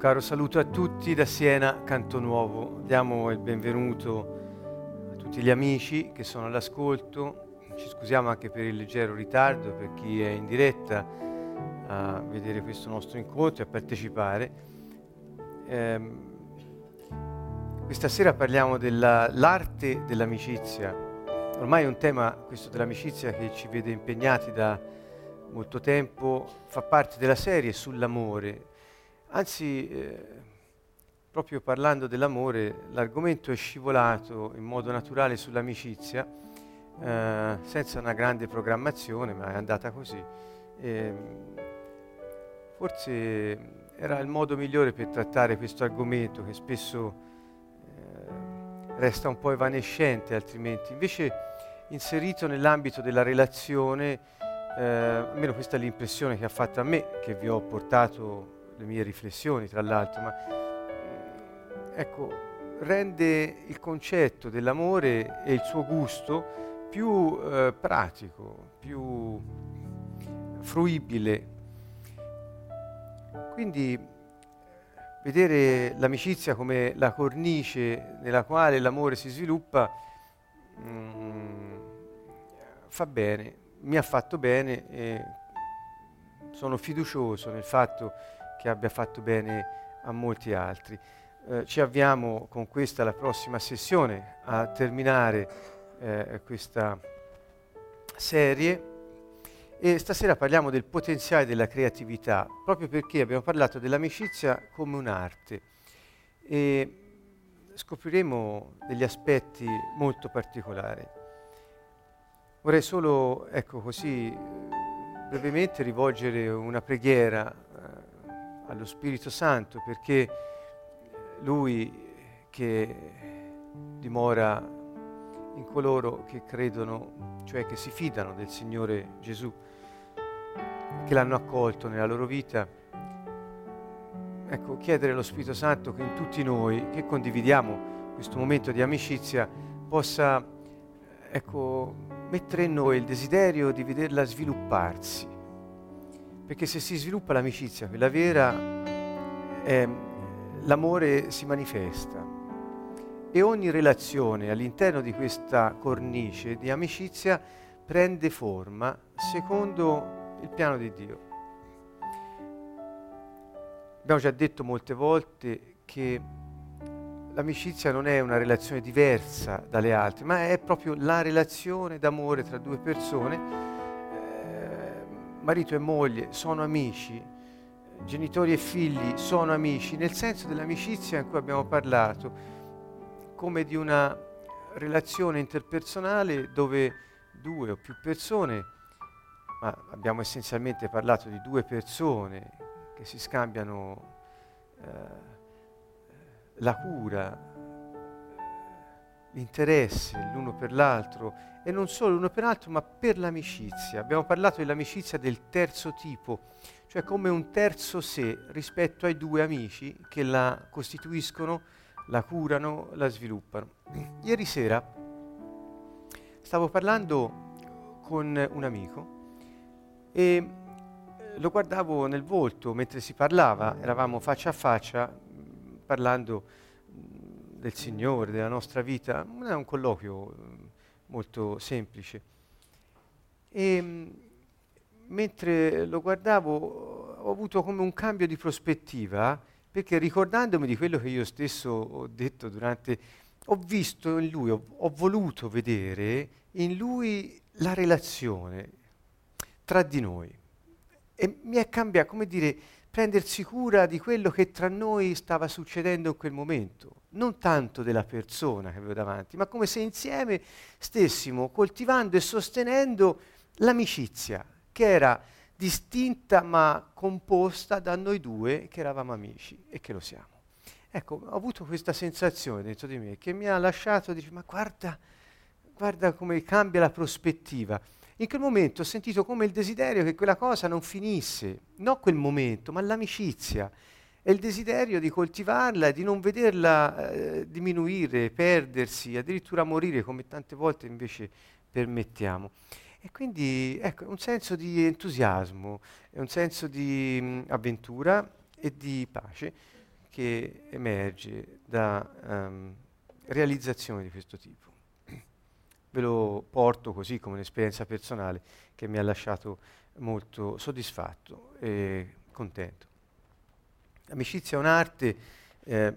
caro saluto a tutti da Siena, Canto Nuovo. Diamo il benvenuto a tutti gli amici che sono all'ascolto. Ci scusiamo anche per il leggero ritardo, per chi è in diretta a vedere questo nostro incontro e a partecipare. Eh, questa sera parliamo dell'arte dell'amicizia. Ormai è un tema, questo dell'amicizia, che ci vede impegnati da molto tempo, fa parte della serie sull'amore Anzi, eh, proprio parlando dell'amore, l'argomento è scivolato in modo naturale sull'amicizia, eh, senza una grande programmazione, ma è andata così. E, forse era il modo migliore per trattare questo argomento che spesso eh, resta un po' evanescente altrimenti. Invece inserito nell'ambito della relazione, eh, almeno questa è l'impressione che ha fatto a me, che vi ho portato le mie riflessioni tra l'altro, ma ecco, rende il concetto dell'amore e il suo gusto più eh, pratico, più fruibile. Quindi vedere l'amicizia come la cornice nella quale l'amore si sviluppa mm, fa bene, mi ha fatto bene e sono fiducioso nel fatto che abbia fatto bene a molti altri. Eh, ci avviamo con questa la prossima sessione a terminare eh, questa serie e stasera parliamo del potenziale della creatività, proprio perché abbiamo parlato dell'amicizia come un'arte e scopriremo degli aspetti molto particolari. Vorrei solo, ecco così, brevemente rivolgere una preghiera allo Spirito Santo perché Lui che dimora in coloro che credono, cioè che si fidano del Signore Gesù, che l'hanno accolto nella loro vita, ecco, chiedere allo Spirito Santo che in tutti noi, che condividiamo questo momento di amicizia, possa ecco, mettere in noi il desiderio di vederla svilupparsi perché se si sviluppa l'amicizia, quella vera, eh, l'amore si manifesta. E ogni relazione all'interno di questa cornice di amicizia prende forma secondo il piano di Dio. Abbiamo già detto molte volte che l'amicizia non è una relazione diversa dalle altre, ma è proprio la relazione d'amore tra due persone marito e moglie sono amici, genitori e figli sono amici, nel senso dell'amicizia in cui abbiamo parlato, come di una relazione interpersonale dove due o più persone, ma abbiamo essenzialmente parlato di due persone che si scambiano eh, la cura, l'interesse l'uno per l'altro e non solo l'uno per l'altro ma per l'amicizia. Abbiamo parlato dell'amicizia del terzo tipo, cioè come un terzo sé rispetto ai due amici che la costituiscono, la curano, la sviluppano. Ieri sera stavo parlando con un amico e lo guardavo nel volto mentre si parlava, eravamo faccia a faccia parlando del Signore, della nostra vita, non è un colloquio mm, molto semplice. E mm, mentre lo guardavo ho avuto come un cambio di prospettiva, perché ricordandomi di quello che io stesso ho detto durante, ho visto in lui, ho, ho voluto vedere in lui la relazione tra di noi. E mi è cambiato, come dire, prendersi cura di quello che tra noi stava succedendo in quel momento non tanto della persona che avevo davanti, ma come se insieme stessimo coltivando e sostenendo l'amicizia, che era distinta ma composta da noi due che eravamo amici e che lo siamo. Ecco, ho avuto questa sensazione dentro di me che mi ha lasciato, dice, ma guarda, guarda come cambia la prospettiva. In quel momento ho sentito come il desiderio che quella cosa non finisse, non quel momento, ma l'amicizia è il desiderio di coltivarla e di non vederla eh, diminuire, perdersi, addirittura morire come tante volte invece permettiamo. E quindi ecco, un senso di entusiasmo, un senso di mh, avventura e di pace che emerge da um, realizzazioni di questo tipo. Ve lo porto così come un'esperienza personale che mi ha lasciato molto soddisfatto e contento. L'amicizia è un'arte, eh,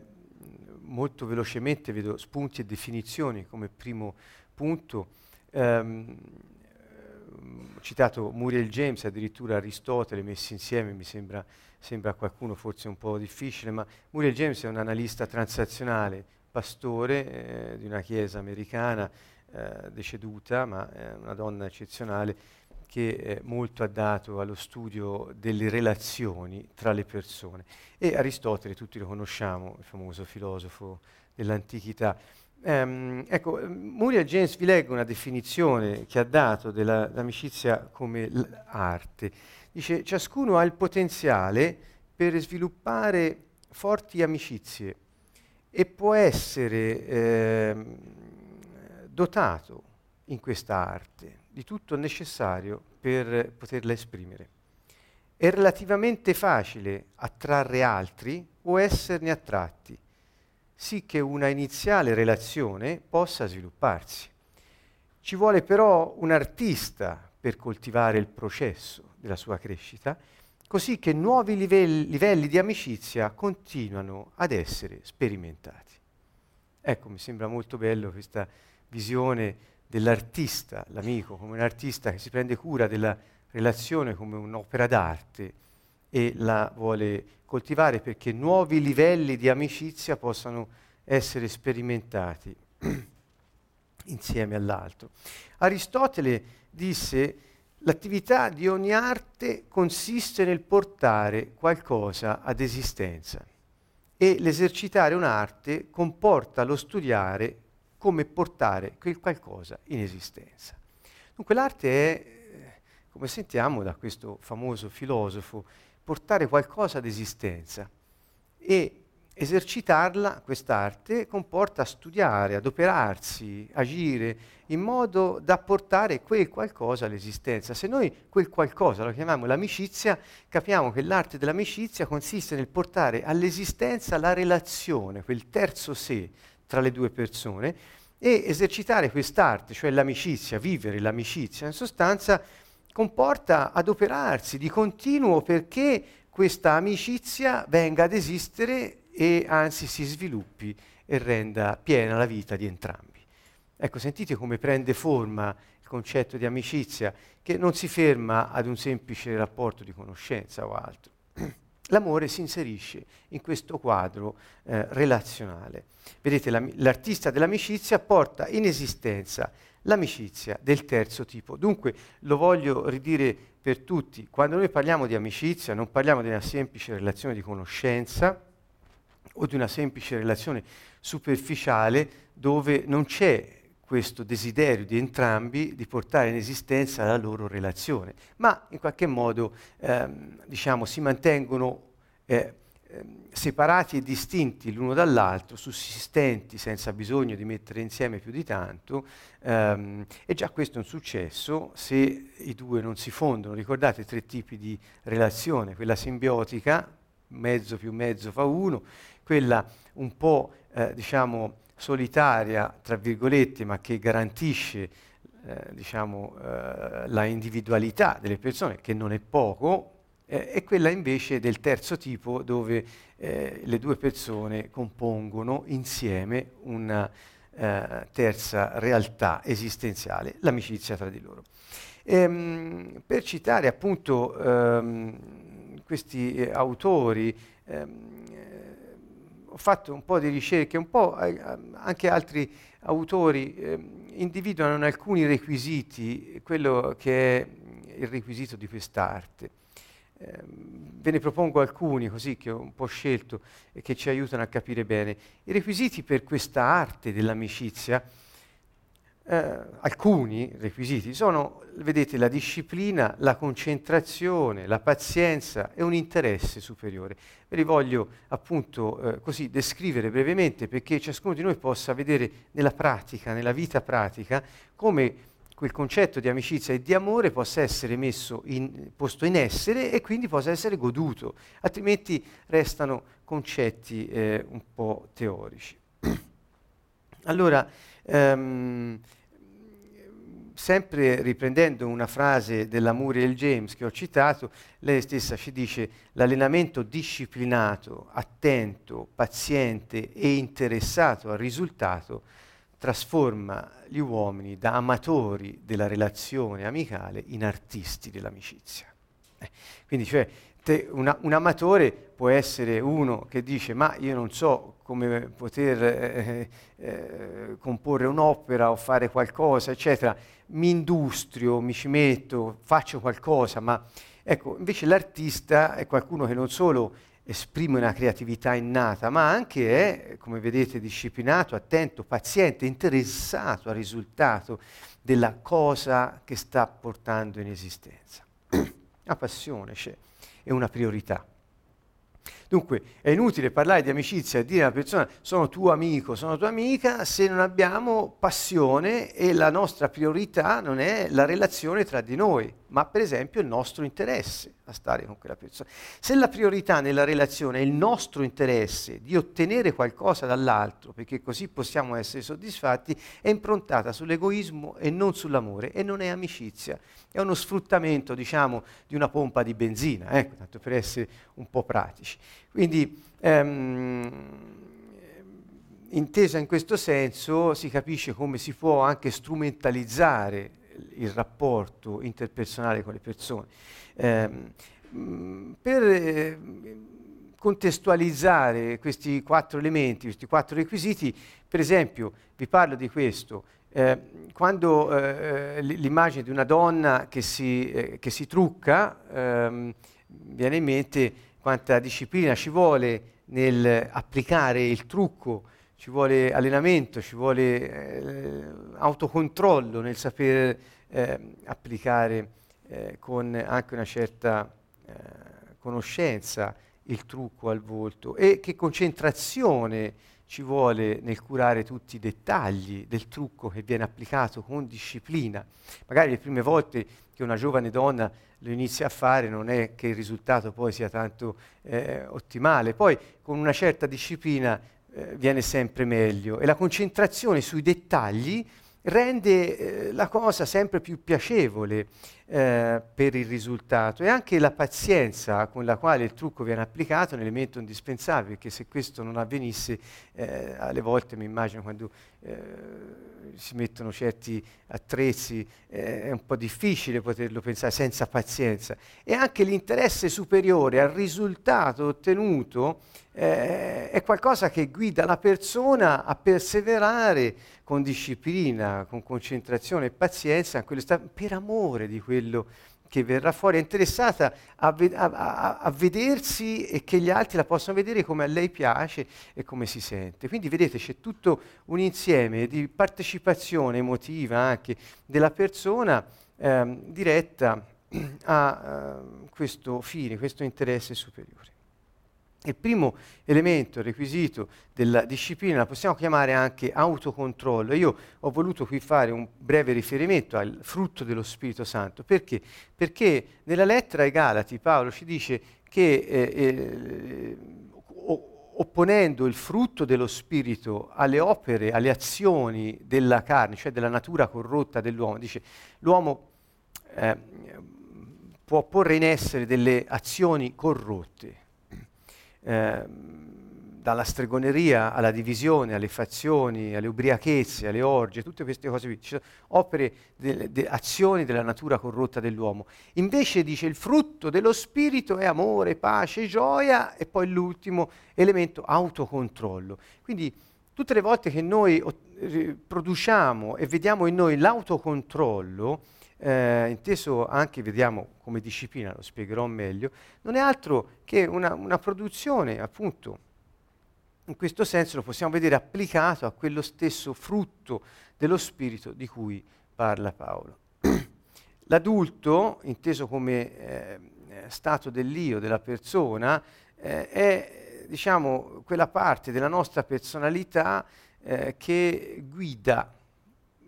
molto velocemente vedo spunti e definizioni come primo punto. Um, citato Muriel James, addirittura Aristotele messi insieme, mi sembra, sembra a qualcuno forse un po' difficile, ma Muriel James è un analista transazionale, pastore eh, di una chiesa americana eh, deceduta, ma è una donna eccezionale che eh, molto ha dato allo studio delle relazioni tra le persone. E Aristotele, tutti lo conosciamo, il famoso filosofo dell'antichità. Um, ecco, Muriel James vi leggo una definizione che ha dato dell'amicizia come arte. Dice, ciascuno ha il potenziale per sviluppare forti amicizie e può essere eh, dotato in questa arte di tutto necessario per poterla esprimere. È relativamente facile attrarre altri o esserne attratti sì che una iniziale relazione possa svilupparsi. Ci vuole però un artista per coltivare il processo della sua crescita, così che nuovi livelli, livelli di amicizia continuano ad essere sperimentati. Ecco, mi sembra molto bello questa visione dell'artista, l'amico, come un artista che si prende cura della relazione come un'opera d'arte e la vuole coltivare perché nuovi livelli di amicizia possano essere sperimentati insieme all'altro. Aristotele disse l'attività di ogni arte consiste nel portare qualcosa ad esistenza e l'esercitare un'arte comporta lo studiare come portare quel qualcosa in esistenza. Dunque l'arte è, eh, come sentiamo da questo famoso filosofo, portare qualcosa ad esistenza e esercitarla, quest'arte, comporta studiare, adoperarsi, agire in modo da portare quel qualcosa all'esistenza. Se noi quel qualcosa lo chiamiamo l'amicizia, capiamo che l'arte dell'amicizia consiste nel portare all'esistenza la relazione, quel terzo sé tra le due persone e esercitare quest'arte, cioè l'amicizia, vivere l'amicizia, in sostanza comporta adoperarsi di continuo perché questa amicizia venga ad esistere e anzi si sviluppi e renda piena la vita di entrambi. Ecco, sentite come prende forma il concetto di amicizia, che non si ferma ad un semplice rapporto di conoscenza o altro. L'amore si inserisce in questo quadro eh, relazionale. Vedete, la, l'artista dell'amicizia porta in esistenza l'amicizia del terzo tipo. Dunque, lo voglio ridire per tutti, quando noi parliamo di amicizia non parliamo di una semplice relazione di conoscenza o di una semplice relazione superficiale dove non c'è questo desiderio di entrambi di portare in esistenza la loro relazione, ma in qualche modo ehm, diciamo, si mantengono eh, ehm, separati e distinti l'uno dall'altro, sussistenti senza bisogno di mettere insieme più di tanto, ehm, e già questo è un successo se i due non si fondono. Ricordate tre tipi di relazione, quella simbiotica, mezzo più mezzo fa uno, quella un po' eh, diciamo solitaria, tra virgolette, ma che garantisce eh, diciamo, eh, la individualità delle persone, che non è poco, eh, e quella invece del terzo tipo dove eh, le due persone compongono insieme una eh, terza realtà esistenziale, l'amicizia tra di loro. Ehm, per citare appunto ehm, questi eh, autori, ehm, ho fatto un po' di ricerche, un po' eh, anche altri autori eh, individuano alcuni requisiti, quello che è il requisito di quest'arte. Eh, ve ne propongo alcuni così che ho un po' scelto e che ci aiutano a capire bene. I requisiti per questa arte dell'amicizia eh, alcuni requisiti sono, vedete, la disciplina, la concentrazione, la pazienza e un interesse superiore. Ve li voglio appunto eh, così descrivere brevemente perché ciascuno di noi possa vedere nella pratica, nella vita pratica, come quel concetto di amicizia e di amore possa essere messo in, posto in essere e quindi possa essere goduto, altrimenti restano concetti eh, un po' teorici. allora, ehm, sempre riprendendo una frase della Muriel James che ho citato, lei stessa ci dice l'allenamento disciplinato, attento, paziente e interessato al risultato trasforma gli uomini da amatori della relazione amicale in artisti dell'amicizia. Eh, quindi cioè, te, una, un amatore può essere uno che dice ma io non so come poter eh, eh, comporre un'opera o fare qualcosa, eccetera, mi industrio, mi ci metto, faccio qualcosa, ma ecco, invece l'artista è qualcuno che non solo esprime una creatività innata, ma anche è, come vedete, disciplinato, attento, paziente, interessato al risultato della cosa che sta portando in esistenza. La passione c'è, è una priorità. Dunque è inutile parlare di amicizia e dire a una persona sono tuo amico, sono tua amica se non abbiamo passione e la nostra priorità non è la relazione tra di noi, ma per esempio il nostro interesse a stare con quella persona. Se la priorità nella relazione è il nostro interesse di ottenere qualcosa dall'altro, perché così possiamo essere soddisfatti, è improntata sull'egoismo e non sull'amore e non è amicizia, è uno sfruttamento, diciamo, di una pompa di benzina, ecco, tanto per essere un po' pratici. Quindi, ehm, intesa in questo senso, si capisce come si può anche strumentalizzare il rapporto interpersonale con le persone. Eh, per eh, contestualizzare questi quattro elementi, questi quattro requisiti, per esempio, vi parlo di questo. Eh, quando eh, l'immagine di una donna che si, eh, che si trucca, ehm, viene in mente quanta disciplina ci vuole nel applicare il trucco ci vuole allenamento, ci vuole eh, autocontrollo nel saper eh, applicare eh, con anche una certa eh, conoscenza il trucco al volto e che concentrazione ci vuole nel curare tutti i dettagli del trucco che viene applicato con disciplina. Magari le prime volte che una giovane donna lo inizia a fare non è che il risultato poi sia tanto eh, ottimale, poi con una certa disciplina eh, viene sempre meglio. E la concentrazione sui dettagli rende eh, la cosa sempre più piacevole eh, per il risultato. E anche la pazienza con la quale il trucco viene applicato è un elemento indispensabile perché se questo non avvenisse eh, alle volte mi immagino quando eh, si mettono certi attrezzi eh, è un po' difficile poterlo pensare senza pazienza. E anche l'interesse superiore al risultato ottenuto eh, è qualcosa che guida la persona a perseverare con disciplina, con concentrazione e pazienza, per amore di quello che verrà fuori, è interessata a, a, a, a, vedersi e che gli altri la possano vedere come a lei piace e come si sente. Quindi vedete c'è tutto un insieme di partecipazione emotiva anche della persona ehm, diretta a uh, questo fine, questo interesse superiore. Il primo elemento, il requisito della disciplina, la possiamo chiamare anche autocontrollo. Io ho voluto qui fare un breve riferimento al frutto dello Spirito Santo. Perché? Perché nella lettera ai Galati Paolo ci dice che eh, eh, opponendo il frutto dello Spirito alle opere, alle azioni della carne, cioè della natura corrotta dell'uomo, dice l'uomo eh, può porre in essere delle azioni corrotte Ehm, dalla stregoneria alla divisione, alle fazioni, alle ubriachezze, alle orge, tutte queste cose qui, ci sono opere, de, de, azioni della natura corrotta dell'uomo. Invece dice il frutto dello spirito è amore, pace, gioia e poi l'ultimo elemento autocontrollo. Quindi tutte le volte che noi eh, produciamo e vediamo in noi l'autocontrollo, eh, inteso anche, vediamo come disciplina, lo spiegherò meglio, non è altro che una, una produzione, appunto, in questo senso lo possiamo vedere applicato a quello stesso frutto dello spirito di cui parla Paolo. L'adulto, inteso come eh, stato dell'io, della persona, eh, è diciamo, quella parte della nostra personalità eh, che guida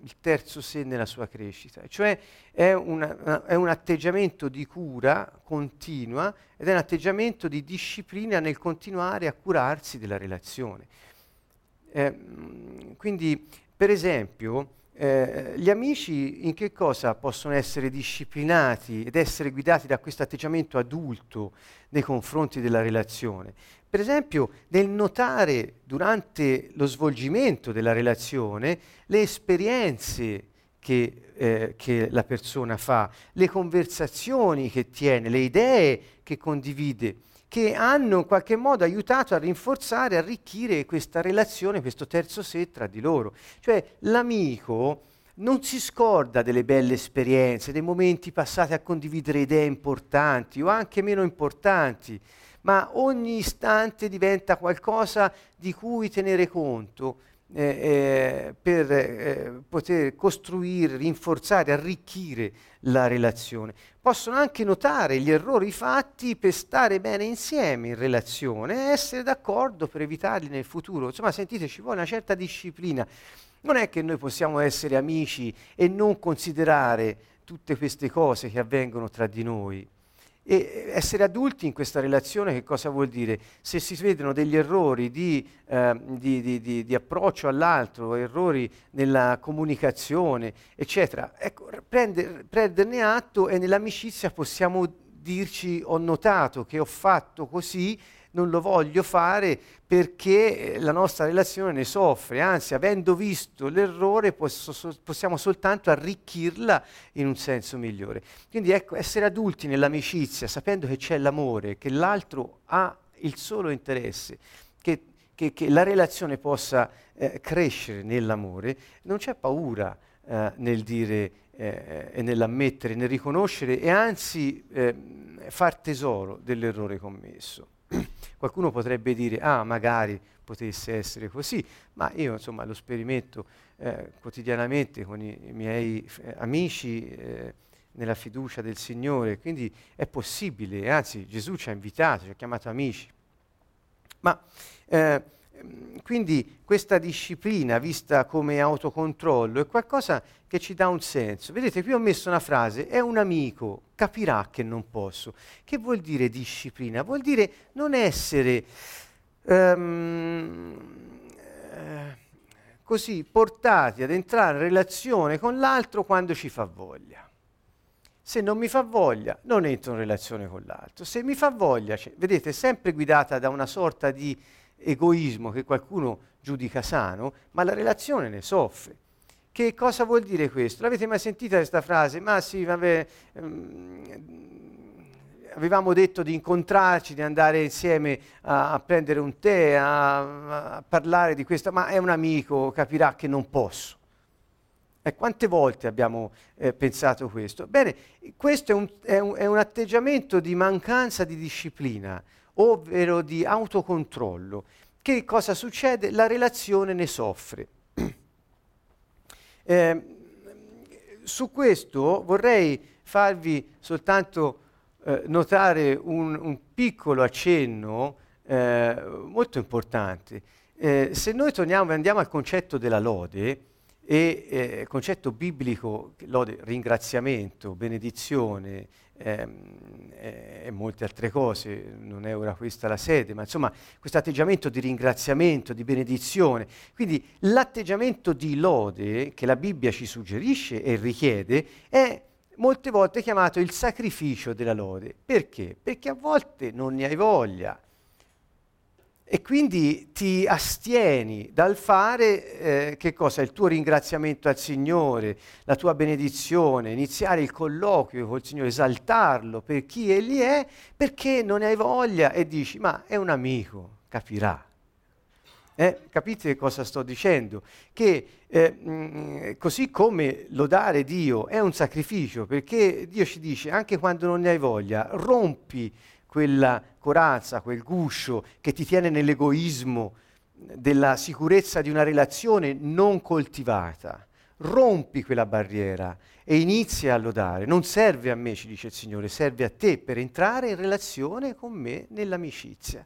il terzo sé nella sua crescita, cioè è, una, è, un atteggiamento di cura continua ed è un atteggiamento di disciplina nel continuare a curarsi della relazione. Eh, quindi, per esempio, eh, gli amici in che cosa possono essere disciplinati ed essere guidati da questo atteggiamento adulto nei confronti della relazione? Per esempio, nel notare durante lo svolgimento della relazione le esperienze che, eh, che la persona fa, le conversazioni che tiene, le idee che condivide che hanno in qualche modo aiutato a rinforzare, arricchire questa relazione, questo terzo sé tra di loro. Cioè l'amico non si scorda delle belle esperienze, dei momenti passati a condividere idee importanti o anche meno importanti, ma ogni istante diventa qualcosa di cui tenere conto eh, eh, per eh, poter costruire, rinforzare, arricchire la relazione. Possono anche notare gli errori fatti per stare bene insieme in relazione e essere d'accordo per evitarli nel futuro. Insomma, sentite, ci vuole una certa disciplina. Non è che noi possiamo essere amici e non considerare tutte queste cose che avvengono tra di noi. E essere adulti in questa relazione che cosa vuol dire? Se si vedono degli errori di, eh, di, di, di approccio all'altro, errori nella comunicazione, eccetera, ecco, prender, prenderne atto e nell'amicizia possiamo dirci ho notato che ho fatto così non lo voglio fare perché eh, la nostra relazione ne soffre, anzi avendo visto l'errore posso, possiamo soltanto arricchirla in un senso migliore. Quindi ecco, essere adulti nell'amicizia, sapendo che c'è l'amore, che l'altro ha il solo interesse, che, che, che la relazione possa eh, crescere nell'amore, non c'è paura eh, nel dire eh, e nell'ammettere, nel riconoscere e anzi eh, far tesoro dell'errore commesso. Qualcuno potrebbe dire, ah, magari potesse essere così, ma io insomma lo sperimento eh, quotidianamente con i, i miei eh, amici eh, nella fiducia del Signore, quindi è possibile, anzi Gesù ci ha invitato, ci ha chiamato amici. Ma eh, quindi questa disciplina vista come autocontrollo è qualcosa che ci dà un senso. Vedete, qui ho messo una frase, è un amico, capirà che non posso. Che vuol dire disciplina? Vuol dire non essere um, così portati ad entrare in relazione con l'altro quando ci fa voglia. Se non mi fa voglia, non entro in relazione con l'altro. Se mi fa voglia, cioè, vedete, è sempre guidata da una sorta di egoismo che qualcuno giudica sano, ma la relazione ne soffre. Che cosa vuol dire questo? L'avete mai sentita questa frase? Ma sì, vabbè, ehm, avevamo detto di incontrarci, di andare insieme a, a prendere un tè, a, a, parlare di questo, ma è un amico, capirà che non posso. E quante volte abbiamo eh, pensato questo? Bene, questo è un, è, un, è un atteggiamento di mancanza di disciplina, ovvero di autocontrollo. Che cosa succede? La relazione ne soffre. Eh, su questo vorrei farvi soltanto eh, notare un, un, piccolo accenno eh, molto importante. Eh, se noi torniamo andiamo al concetto della lode, e eh, concetto biblico, lode, ringraziamento, benedizione, ehm, e molte altre cose, non è ora questa la sede, ma insomma questo atteggiamento di ringraziamento, di benedizione. Quindi l'atteggiamento di lode che la Bibbia ci suggerisce e richiede è molte volte chiamato il sacrificio della lode. Perché? Perché a volte non ne hai voglia, e quindi ti astieni dal fare eh, che cosa? Il tuo ringraziamento al Signore, la tua benedizione, iniziare il colloquio col Signore, esaltarlo per chi Egli è, perché non hai voglia e dici, ma è un amico, capirà. Eh, capite cosa sto dicendo? Che eh, mh, mm, così come lodare Dio è un sacrificio, perché Dio ci dice, anche quando non ne hai voglia, rompi quella corazza, quel guscio che ti tiene nell'egoismo della sicurezza di una relazione non coltivata. Rompi quella barriera e inizia a lodare. Non serve a me, ci dice il Signore, serve a te per entrare in relazione con me nell'amicizia.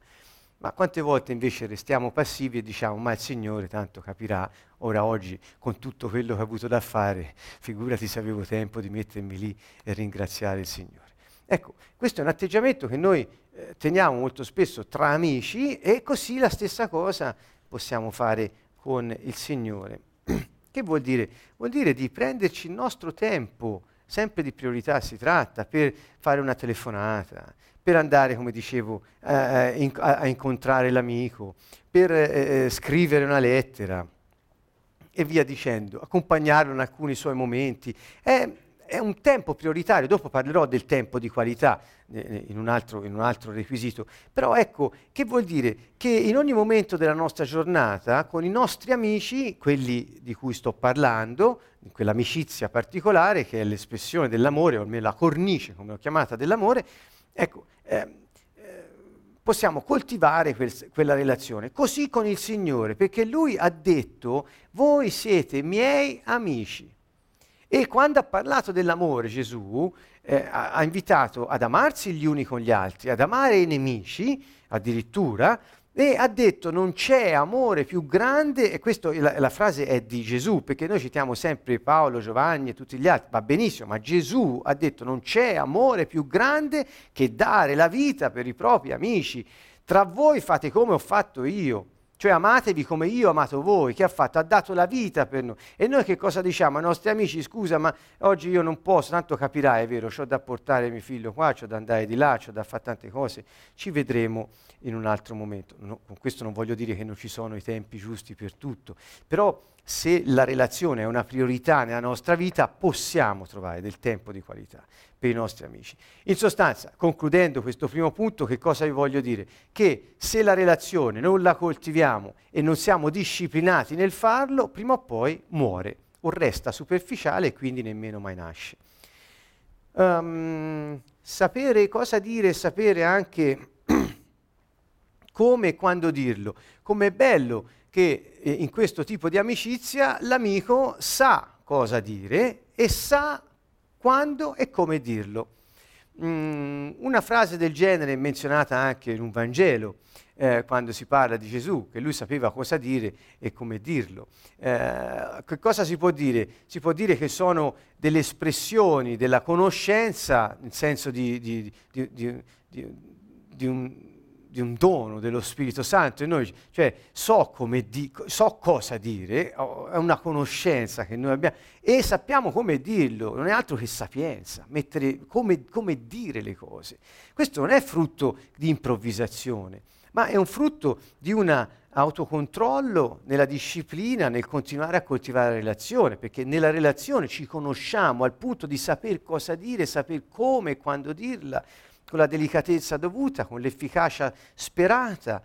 Ma quante volte invece restiamo passivi e diciamo, ma il Signore tanto capirà, ora oggi con tutto quello che ho avuto da fare, figurati se avevo tempo di mettermi lì e ringraziare il Signore. Ecco, questo è un atteggiamento che noi eh, teniamo molto spesso tra amici e così la stessa cosa possiamo fare con il Signore. che vuol dire? Vuol dire di prenderci il nostro tempo, sempre di priorità si tratta, per fare una telefonata, per andare, come dicevo, eh, in, a, a, incontrare l'amico, per eh, eh, scrivere una lettera e via dicendo, accompagnarlo in alcuni suoi momenti. È, è un tempo prioritario, dopo parlerò del tempo di qualità eh, eh, in, un altro, in un altro requisito, però ecco, che vuol dire? Che in ogni momento della nostra giornata, con i nostri amici, quelli di cui sto parlando, quell'amicizia particolare che è l'espressione dell'amore, o almeno la cornice, come l'ho chiamata, dell'amore, ecco, eh, eh, possiamo coltivare quel, quella relazione. Così con il Signore, perché Lui ha detto, voi siete miei amici. E quando ha parlato dell'amore Gesù eh, ha, ha invitato ad amarsi gli uni con gli altri, ad amare i nemici addirittura, e ha detto non c'è amore più grande, e questa la, la, frase è di Gesù, perché noi citiamo sempre Paolo, Giovanni e tutti gli altri, va benissimo, ma Gesù ha detto non c'è amore più grande che dare la vita per i propri amici. Tra voi fate come ho fatto io. Cioè amatevi come io ho amato voi, che ha fatto? Ha dato la vita per noi. E noi che cosa diciamo ai nostri amici? Scusa, ma oggi io non posso, tanto capirai, è vero, ho da portare mio figlio qua, ho da andare di là, ho da fare tante cose. Ci vedremo in un altro momento. No, con questo non voglio dire che non ci sono i tempi giusti per tutto, però se la relazione è una priorità nella nostra vita, possiamo trovare del tempo di qualità per i nostri amici. In sostanza, concludendo questo primo punto, che cosa vi voglio dire? Che se la relazione non la coltiviamo e non siamo disciplinati nel farlo, prima o poi muore o resta superficiale e quindi nemmeno mai nasce. Um, sapere cosa dire e sapere anche come e quando dirlo. Com'è bello che eh, in questo tipo di amicizia l'amico sa cosa dire e sa quando e come dirlo. Mm, una frase del genere è menzionata anche in un Vangelo, eh, quando si parla di Gesù, che lui sapeva cosa dire e come dirlo. Eh, che cosa si può dire? Si può dire che sono delle espressioni della conoscenza, nel senso di, di, di, di un di un dono dello Spirito Santo. E noi, cioè, so, come di, so cosa dire, è una conoscenza che noi abbiamo e sappiamo come dirlo, non è altro che sapienza, mettere, come, come dire le cose. Questo non è frutto di improvvisazione, ma è un frutto di un autocontrollo nella disciplina, nel continuare a coltivare la relazione, perché nella relazione ci conosciamo al punto di saper cosa dire, saper come e quando dirla con la delicatezza dovuta, con l'efficacia sperata,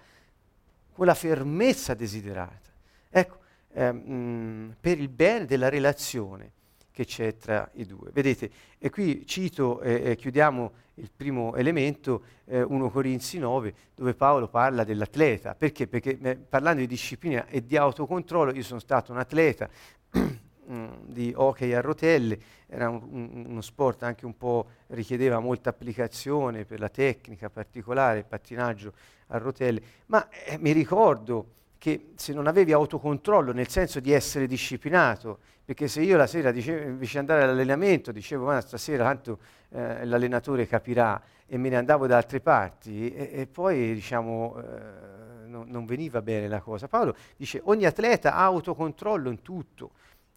con la fermezza desiderata. Ecco, ehm, per il bene della relazione che c'è tra i due. Vedete, e qui cito e eh, chiudiamo il primo elemento, eh, 1 Corinzi 9, dove Paolo parla dell'atleta. Perché? Perché eh, parlando di disciplina e di autocontrollo, io sono stato un atleta, Mm, di hockey a rotelle, era un, un, uno sport anche un po' richiedeva molta applicazione per la tecnica particolare, il pattinaggio a rotelle, ma eh, mi ricordo che se non avevi autocontrollo nel senso di essere disciplinato, perché se io la sera dicevo, invece di andare all'allenamento dicevo ma stasera tanto eh, l'allenatore capirà e me ne andavo da altre parti e, e poi diciamo eh, no, non veniva bene la cosa. Paolo dice ogni atleta ha autocontrollo in tutto,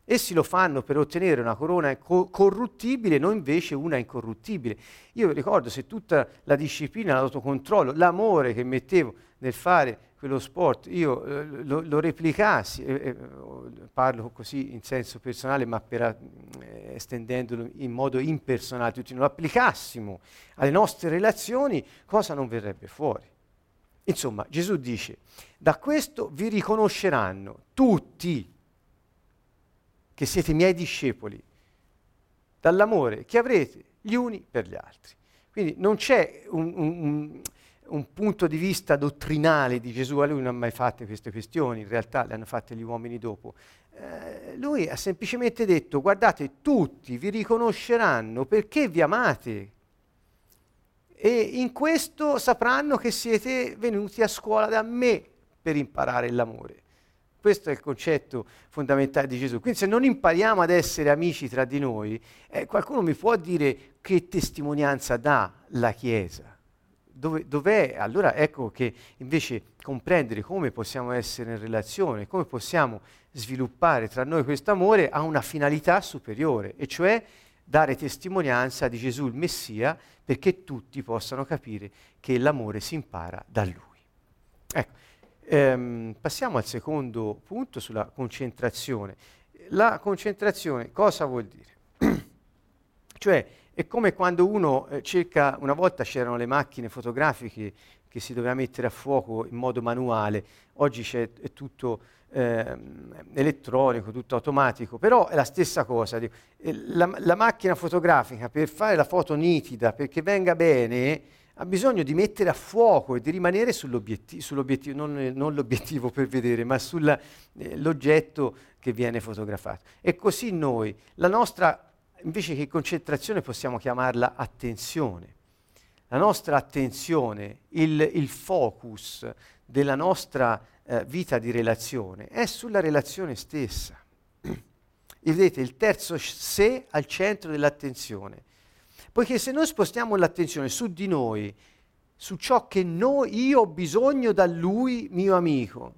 Essi lo fanno per ottenere una corona co- corruttibile, non invece una incorruttibile. Io ricordo se tutta la disciplina, l'autocontrollo, l'amore che mettevo nel fare quello sport, io eh, lo, lo, replicassi, eh, eh, parlo così in senso personale, ma per, eh, estendendolo in modo impersonale, tutti lo applicassimo alle nostre relazioni, cosa non verrebbe fuori? Insomma, Gesù dice, da questo vi riconosceranno tutti che siete miei discepoli, dall'amore che avrete gli uni per gli altri. Quindi non c'è un, un, un punto di vista dottrinale di Gesù, a lui non ha mai fatte queste questioni, in realtà le hanno fatte gli uomini dopo. Eh, lui ha semplicemente detto, guardate, tutti vi riconosceranno perché vi amate. e in questo sapranno che siete venuti a scuola da me per imparare l'amore. Questo è il concetto fondamentale di Gesù. Quindi se non impariamo ad essere amici tra di noi, eh, qualcuno mi può dire che testimonianza dà la Chiesa? Dove, dov'è? Allora ecco che invece comprendere come possiamo essere in relazione, come possiamo sviluppare tra noi questo amore ha una finalità superiore, e cioè dare testimonianza di Gesù il Messia perché tutti possano capire che l'amore si impara da Lui. Ecco. Ehm, passiamo al secondo punto sulla concentrazione. La concentrazione cosa vuol dire? cioè è come quando uno eh, cerca, una volta c'erano le macchine fotografiche che si doveva mettere a fuoco in modo manuale, oggi c'è, è tutto eh, elettronico, tutto automatico, però è la stessa cosa. La, la macchina fotografica per fare la foto nitida, perché venga bene, ha bisogno di mettere a fuoco e di rimanere sull'obiettivo, sull'obiettivo non, non, l'obiettivo per vedere, ma sull'oggetto eh, che viene fotografato. E così noi, la nostra, invece che concentrazione, possiamo chiamarla attenzione. La nostra attenzione, il, il focus della nostra eh, vita di relazione è sulla relazione stessa. E vedete, il terzo sé al centro dell'attenzione Poiché se noi spostiamo l'attenzione su di noi, su ciò che noi, io ho bisogno da lui, mio amico,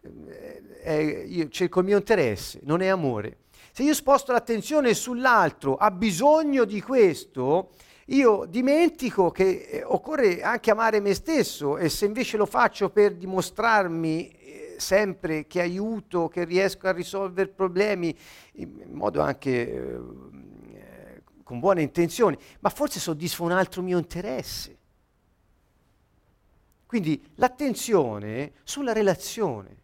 eh, eh, cerco il mio interesse, non è amore. Se io sposto l'attenzione sull'altro, ha bisogno di questo, io dimentico che eh, occorre anche amare me stesso e se invece lo faccio per dimostrarmi eh, sempre che aiuto, che riesco a risolvere problemi in modo anche con buone intenzioni, ma forse soddisfa un altro mio interesse. Quindi l'attenzione sulla relazione,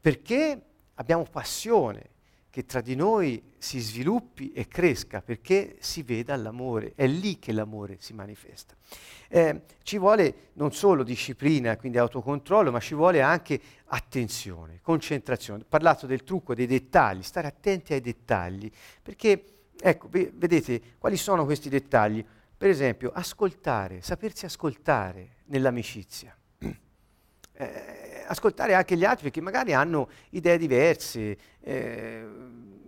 perché abbiamo passione che tra di noi si sviluppi e cresca, perché si veda l'amore, è lì che l'amore si manifesta. Eh, ci vuole non solo disciplina, quindi autocontrollo, ma ci vuole anche attenzione, concentrazione. Ho parlato del trucco dei dettagli, stare attenti ai dettagli, perché Ecco, vedete quali sono questi dettagli? Per esempio, ascoltare, sapersi ascoltare nell'amicizia. Eh, ascoltare anche gli altri perché magari hanno idee diverse, eh,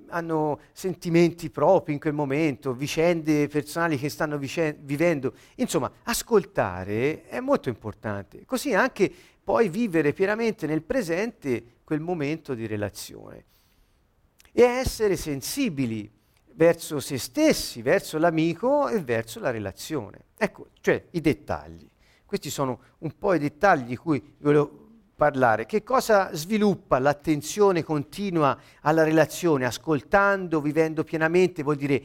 hanno sentimenti propri in quel momento, vicende personali che stanno vicen- vivendo. Insomma, ascoltare è molto importante. Così anche poi vivere pienamente nel presente quel momento di relazione. E essere sensibili verso se stessi, verso l'amico e verso la relazione. Ecco, cioè i dettagli. Questi sono un po' i dettagli di cui volevo parlare. Che cosa sviluppa l'attenzione continua alla relazione, ascoltando, vivendo pienamente, vuol dire,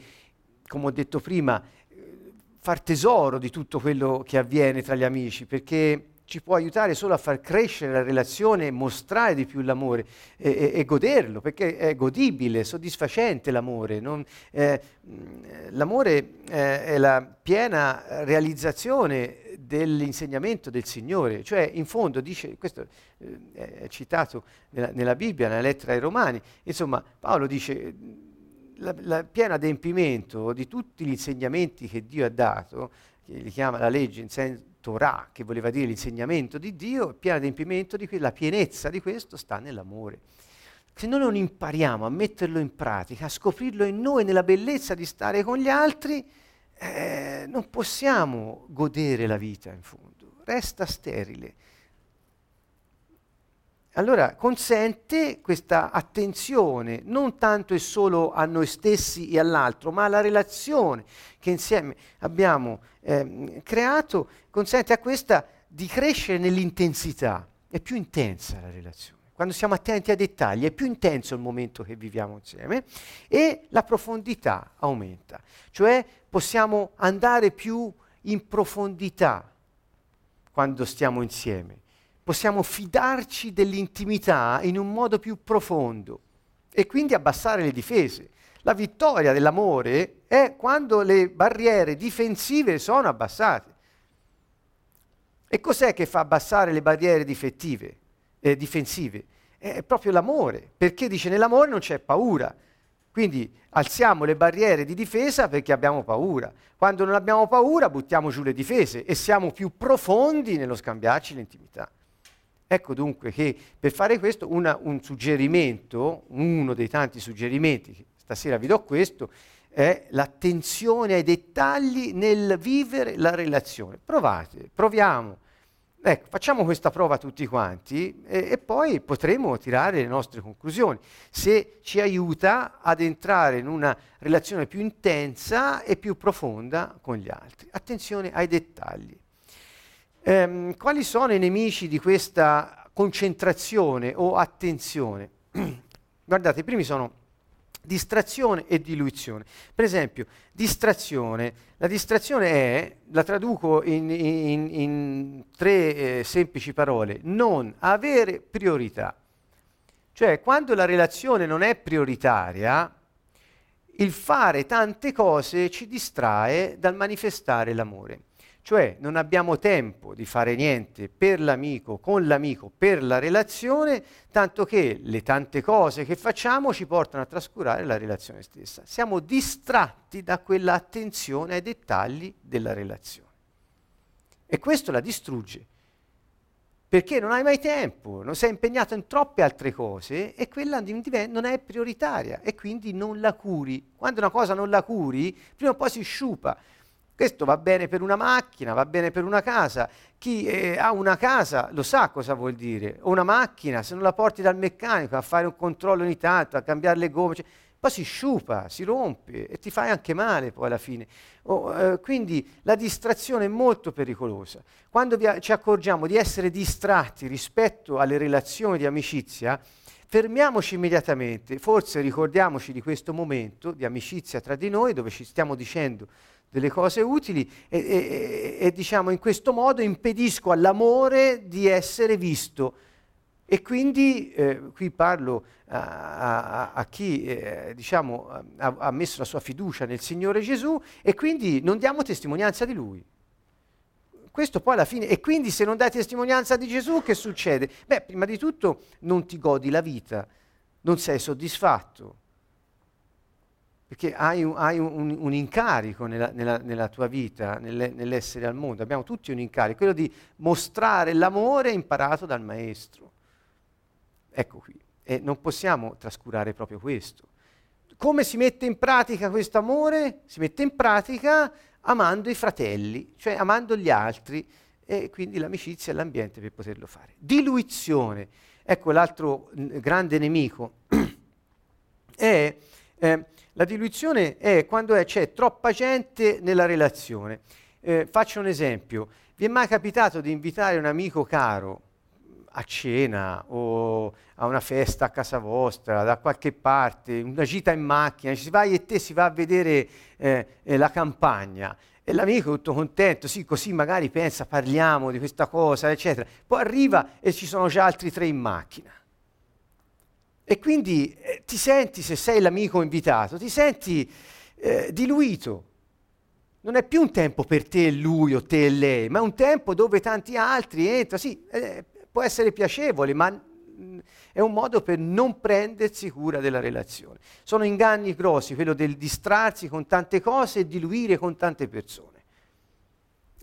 come ho detto prima, eh, far tesoro di tutto quello che avviene tra gli amici, perché ci può aiutare solo a far crescere la relazione mostrare di più l'amore e, e, e goderlo, perché è godibile, soddisfacente l'amore. Non, eh, l'amore eh, è la piena realizzazione dell'insegnamento del Signore, cioè in fondo dice, questo eh, è citato nella, nella, Bibbia, nella lettera ai Romani, insomma Paolo dice la pieno adempimento di tutti gli insegnamenti che Dio ha dato, che li chiama la legge in senso Torah, che voleva dire l'insegnamento di Dio, pieno adempimento di cui la pienezza di questo sta nell'amore. Se noi non impariamo a metterlo in pratica, a scoprirlo in noi, nella bellezza di stare con gli altri, eh, non possiamo godere la vita in fondo, resta sterile. Allora consente questa attenzione non tanto e solo a noi stessi e all'altro, ma alla relazione che insieme abbiamo eh, creato, consente a questa di crescere nell'intensità. È più intensa la relazione. Quando siamo attenti ai dettagli è più intenso il momento che viviamo insieme e la profondità aumenta. Cioè possiamo andare più in profondità quando stiamo insieme possiamo fidarci dell'intimità in un modo più profondo e quindi abbassare le difese. La vittoria dell'amore è quando le barriere difensive sono abbassate. E cos'è che fa abbassare le barriere eh, difensive? È proprio l'amore, perché dice nell'amore non c'è paura. Quindi alziamo le barriere di difesa perché abbiamo paura. Quando non abbiamo paura buttiamo giù le difese e siamo più profondi nello scambiarci l'intimità. Ecco dunque che per fare questo una, un suggerimento, uno dei tanti suggerimenti, stasera vi do questo, è l'attenzione ai dettagli nel vivere la relazione. Provate, proviamo. Ecco, facciamo questa prova tutti quanti e, e, poi potremo tirare le nostre conclusioni. Se ci aiuta ad entrare in una relazione più intensa e più profonda con gli altri. Attenzione ai dettagli. Ehm, quali sono i nemici di questa concentrazione o attenzione? Guardate, i primi sono distrazione e diluizione. Per esempio, distrazione. La distrazione è, la traduco in, in, in tre eh, semplici parole, non avere priorità. Cioè, quando la relazione non è prioritaria, il fare tante cose ci distrae dal manifestare l'amore. Cioè non abbiamo tempo di fare niente per l'amico, con l'amico, per la relazione, tanto che le tante cose che facciamo ci portano a trascurare la relazione stessa. Siamo distratti da quella attenzione ai dettagli della relazione. E questo la distrugge. Perché non hai mai tempo, non sei impegnato in troppe altre cose e quella non è prioritaria e quindi non la curi. Quando una cosa non la curi, prima o poi si sciupa. Questo va bene per una macchina, va bene per una casa. Chi eh, ha una casa lo sa cosa vuol dire. O una macchina, se non la porti dal meccanico a fare un controllo ogni tanto, a cambiare le gomme, cioè, poi si sciupa, si rompe e ti fai anche male poi alla fine. Oh, eh, quindi la distrazione è molto pericolosa. Quando vi, ci accorgiamo di essere distratti rispetto alle relazioni di amicizia, fermiamoci immediatamente, forse ricordiamoci di questo momento di amicizia tra di noi dove ci stiamo dicendo delle cose utili e, e, e, diciamo in questo modo impedisco all'amore di essere visto. E quindi eh, qui parlo a, a, a chi eh, diciamo, ha, ha, messo la sua fiducia nel Signore Gesù e quindi non diamo testimonianza di Lui. Questo poi alla fine, e quindi se non dai testimonianza di Gesù che succede? Beh, prima di tutto non ti godi la vita, non sei soddisfatto, perché hai un, hai un, un incarico nella, nella, nella, tua vita, nelle, nell'essere al mondo. Abbiamo tutti un incarico, quello di mostrare l'amore imparato dal maestro. Ecco qui. E non possiamo trascurare proprio questo. Come si mette in pratica questo amore? Si mette in pratica amando i fratelli, cioè amando gli altri, e quindi l'amicizia è l'ambiente per poterlo fare. Diluizione. Ecco l'altro grande nemico. è... Eh, la diluizione è quando è, c'è troppa gente nella relazione. Eh, faccio un esempio. Vi è mai capitato di invitare un amico caro a cena o a una festa a casa vostra, da qualche parte, una gita in macchina, ci si va e te si va a vedere eh, la campagna e l'amico è tutto contento, sì, così magari pensa, parliamo di questa cosa, eccetera. Poi arriva e ci sono già altri tre in macchina. E quindi eh, ti senti, se sei l'amico invitato, ti senti eh, diluito. Non è più un tempo per te e lui o te e lei, ma è un tempo dove tanti altri entrano. Sì, eh, può essere piacevole, ma mm, è un modo per non prendersi cura della relazione. Sono inganni grossi, quello del distrarsi con tante cose e diluire con tante persone.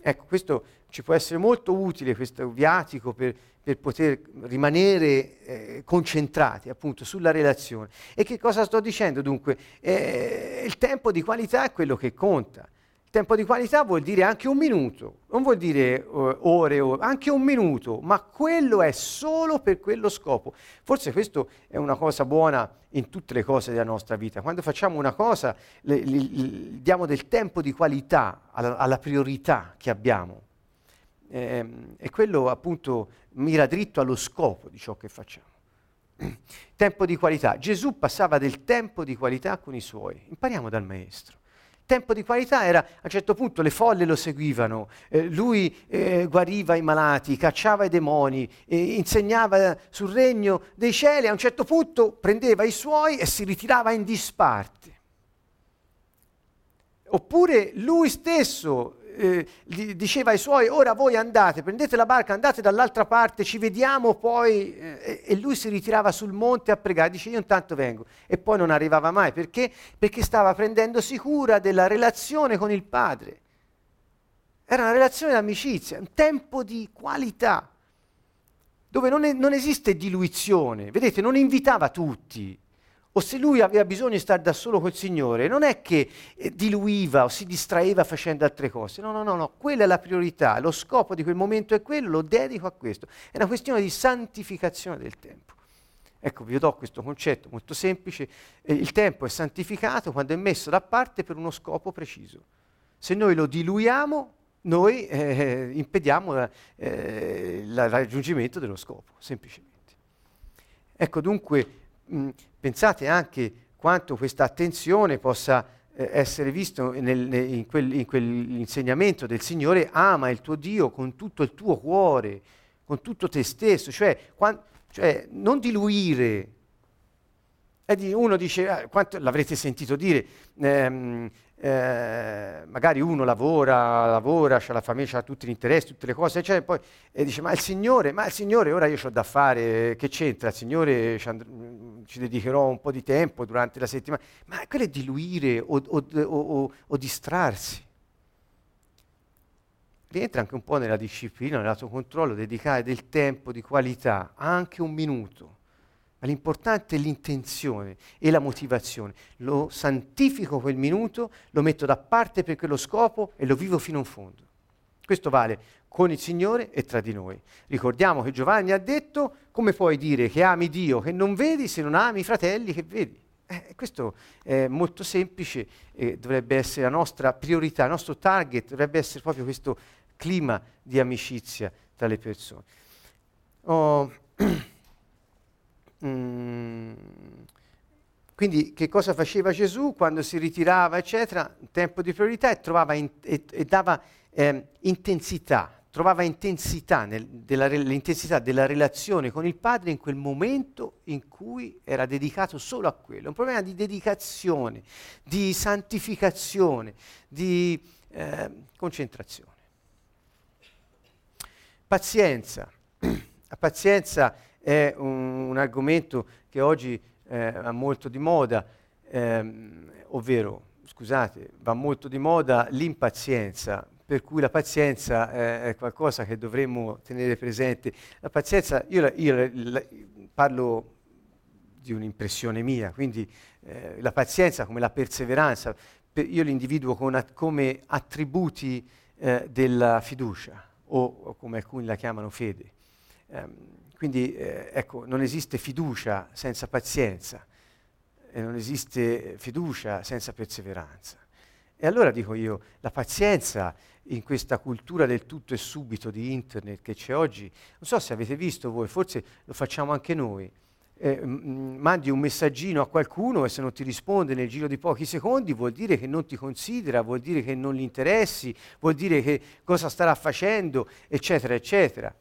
Ecco, questo ci può essere molto utile, questo viatico per per poter rimanere eh, concentrati appunto sulla relazione. E che cosa sto dicendo dunque? Eh, il tempo di qualità è quello che conta. Il tempo di qualità vuol dire anche un minuto, non vuol dire uh, ore, ore, anche un minuto, ma quello è solo per quello scopo. Forse questo è una cosa buona in tutte le cose della nostra vita. Quando facciamo una cosa, le, le, le, diamo del tempo di qualità alla, alla priorità che abbiamo. Eh, e quello appunto mira dritto allo scopo di ciò che facciamo. Tempo di qualità. Gesù passava del tempo di qualità con i suoi. Impariamo dal Maestro. Tempo di qualità era, a un certo punto le folle lo seguivano, eh, lui eh, guariva i malati, cacciava i demoni, eh, insegnava sul regno dei cieli, a un certo punto prendeva i suoi e si ritirava in disparte. Oppure lui stesso eh, diceva ai suoi, ora voi andate, prendete la barca, andate dall'altra parte, ci vediamo poi, eh, e lui si ritirava sul monte a pregare, dice io intanto vengo, e poi non arrivava mai, perché? Perché stava prendendosi cura della relazione con il padre. Era una relazione d'amicizia, un tempo di qualità, dove non, è, non esiste diluizione, vedete, non invitava tutti, o se lui aveva bisogno di stare da solo col Signore, non è che eh, diluiva o si distraeva facendo altre cose. No, no, no, no, quella è la priorità, lo scopo di quel momento è quello, lo dedico a questo. È una questione di santificazione del tempo. Ecco, vi do questo concetto molto semplice. Eh, il tempo è santificato quando è messo da parte per uno scopo preciso. Se noi lo diluiamo, noi eh, impediamo eh, il raggiungimento dello scopo, semplicemente. Ecco, dunque, mh, pensate anche quanto questa attenzione possa eh, essere visto nel, in, quel, in, quell'insegnamento del Signore, ama il tuo Dio con tutto il tuo cuore, con tutto te stesso, cioè, quant, cioè non diluire. Uno dice, ah, quanto, l'avrete sentito dire, ehm, eh, magari uno lavora, lavora, ha la famiglia, ha tutti gli interessi, tutte le cose, cioè, poi e dice ma il Signore, ma il Signore ora io ho da fare, che c'entra? Il Signore ci, and- ci, dedicherò un po' di tempo durante la settimana, ma quello è diluire o, o, o, o distrarsi. Rientra anche un po' nella disciplina, nell'autocontrollo, dedicare del tempo di qualità, anche un minuto l'importante è l'intenzione e la motivazione. Lo santifico quel minuto, lo metto da parte per quello scopo e lo vivo fino in fondo. Questo vale con il Signore e tra di noi. Ricordiamo che Giovanni ha detto, come puoi dire che ami Dio che non vedi se non ami i fratelli che vedi? Eh, questo è molto semplice e dovrebbe essere la nostra priorità, il nostro target dovrebbe essere proprio questo clima di amicizia tra le persone. Oh, Mm. Quindi che cosa faceva Gesù quando si ritirava, eccetera, tempo di priorità e, in, e, e dava eh, intensità, trovava intensità, nel, della, l'intensità della relazione con il Padre in quel momento in cui era dedicato solo a quello. Un problema di dedicazione, di santificazione, di eh, concentrazione. Pazienza. La pazienza è un, un argomento che oggi eh, va molto di moda, ehm, ovvero, scusate, va molto di moda l'impazienza, per cui la pazienza eh, è qualcosa che dovremmo tenere presente. La pazienza, io, la, io la, la, parlo di un'impressione mia, quindi eh, la pazienza come la perseveranza, per, io l'individuo con, come attributi eh, della fiducia, o, o, come alcuni la chiamano fede. Um, quindi eh, ecco, non esiste fiducia senza pazienza e non esiste fiducia senza perseveranza. E allora dico io, la pazienza in questa cultura del tutto e subito di internet che c'è oggi, non so se avete visto voi, forse lo facciamo anche noi, eh, mandi un messaggino a qualcuno e se non ti risponde nel giro di pochi secondi vuol dire che non ti considera, vuol dire che non gli interessi, vuol dire che cosa starà facendo, eccetera, eccetera.